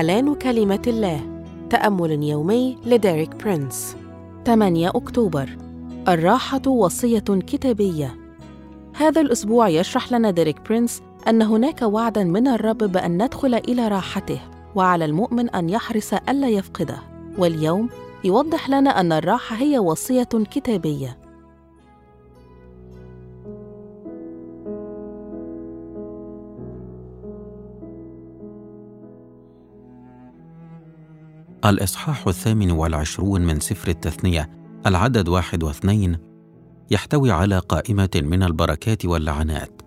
إعلان كلمة الله. تأمل يومي لديريك برينس. 8 أكتوبر. الراحة وصية كتابية. هذا الأسبوع يشرح لنا ديريك برينس أن هناك وعداً من الرب بأن ندخل إلى راحته وعلى المؤمن أن يحرص ألا يفقده. واليوم يوضح لنا أن الراحة هي وصية كتابية. الإصحاح الثامن والعشرون من سفر التثنية العدد واحد واثنين يحتوي على قائمة من البركات واللعنات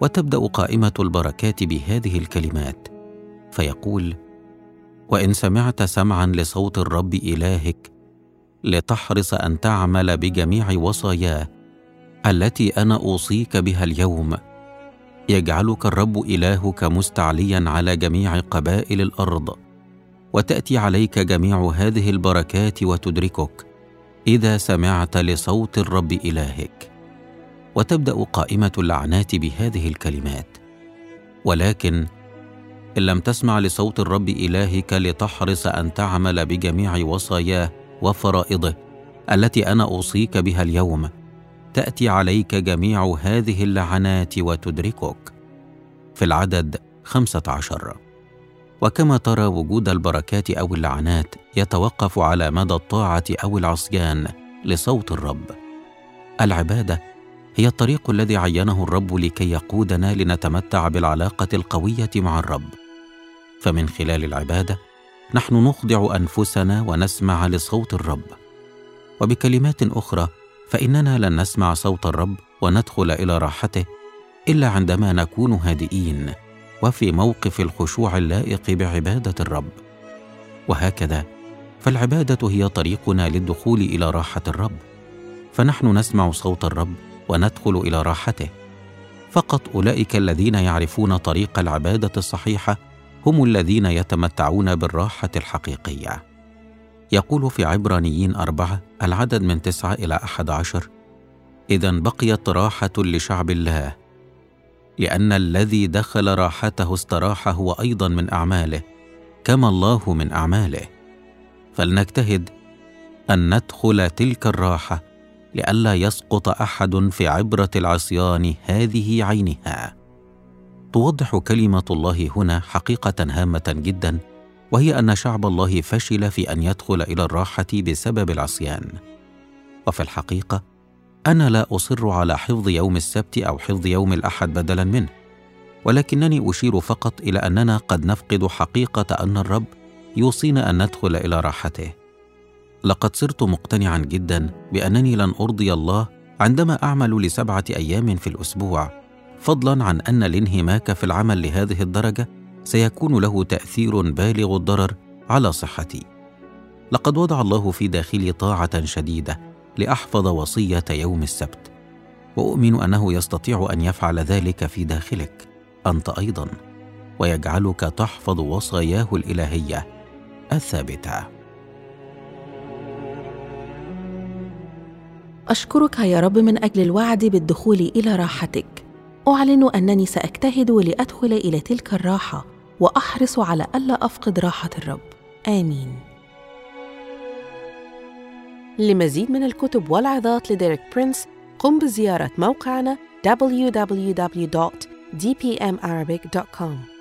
وتبدأ قائمة البركات بهذه الكلمات فيقول وإن سمعت سمعا لصوت الرب إلهك لتحرص أن تعمل بجميع وصاياه التي أنا أوصيك بها اليوم يجعلك الرب إلهك مستعليا على جميع قبائل الأرض. وتأتي عليك جميع هذه البركات وتدركك. إذا سمعت لصوت الرب إلهك. وتبدأ قائمة اللعنات بهذه الكلمات. ولكن إن لم تسمع لصوت الرب إلهك لتحرص أن تعمل بجميع وصاياه وفرائضه التي أنا أوصيك بها اليوم تأتي عليك جميع هذه اللعنات وتدركك. في العدد خمسة عشر. وكما ترى وجود البركات أو اللعنات يتوقف على مدى الطاعة أو العصيان لصوت الرب. العبادة هي الطريق الذي عينه الرب لكي يقودنا لنتمتع بالعلاقة القوية مع الرب. فمن خلال العبادة نحن نخضع أنفسنا ونسمع لصوت الرب. وبكلمات أخرى فإننا لن نسمع صوت الرب وندخل إلى راحته إلا عندما نكون هادئين. وفي موقف الخشوع اللائق بعبادة الرب. وهكذا فالعبادة هي طريقنا للدخول إلى راحة الرب. فنحن نسمع صوت الرب وندخل إلى راحته. فقط أولئك الذين يعرفون طريق العبادة الصحيحة هم الذين يتمتعون بالراحة الحقيقية. يقول في عبرانيين أربعة العدد من تسعة إلى أحد عشر إذا بقيت راحة لشعب الله لأن الذي دخل راحته استراح هو أيضا من أعماله كما الله من أعماله. فلنجتهد أن ندخل تلك الراحة لئلا يسقط أحد في عبرة العصيان هذه عينها. توضح كلمة الله هنا حقيقة هامة جدا وهي أن شعب الله فشل في أن يدخل إلى الراحة بسبب العصيان. وفي الحقيقة أنا لا أصر على حفظ يوم السبت أو حفظ يوم الأحد بدلا منه ولكنني أشير فقط إلى أننا قد نفقد حقيقة أن الرب يوصينا أن ندخل إلى راحته. لقد صرت مقتنعا جدا بأنني لن أرضي الله عندما أعمل لسبعة أيام في الأسبوع فضلا عن أن الانهماك في العمل لهذه الدرجة سيكون له تأثير بالغ الضرر على صحتي. لقد وضع الله في داخلي طاعة شديدة لأحفظ وصية يوم السبت. وأؤمن أنه يستطيع أن يفعل ذلك في داخلك. أنت أيضا. ويجعلك تحفظ وصاياه الإلهية الثابتة. أشكرك يا رب من أجل الوعد بالدخول إلى راحتك. أعلن أنني سأجتهد لأدخل إلى تلك الراحة. وأحرص على ألا أفقد راحة الرب. آمين. لمزيد من الكتب والعظات لديريك برينس قم بزيارة موقعنا www.dpmarabic.com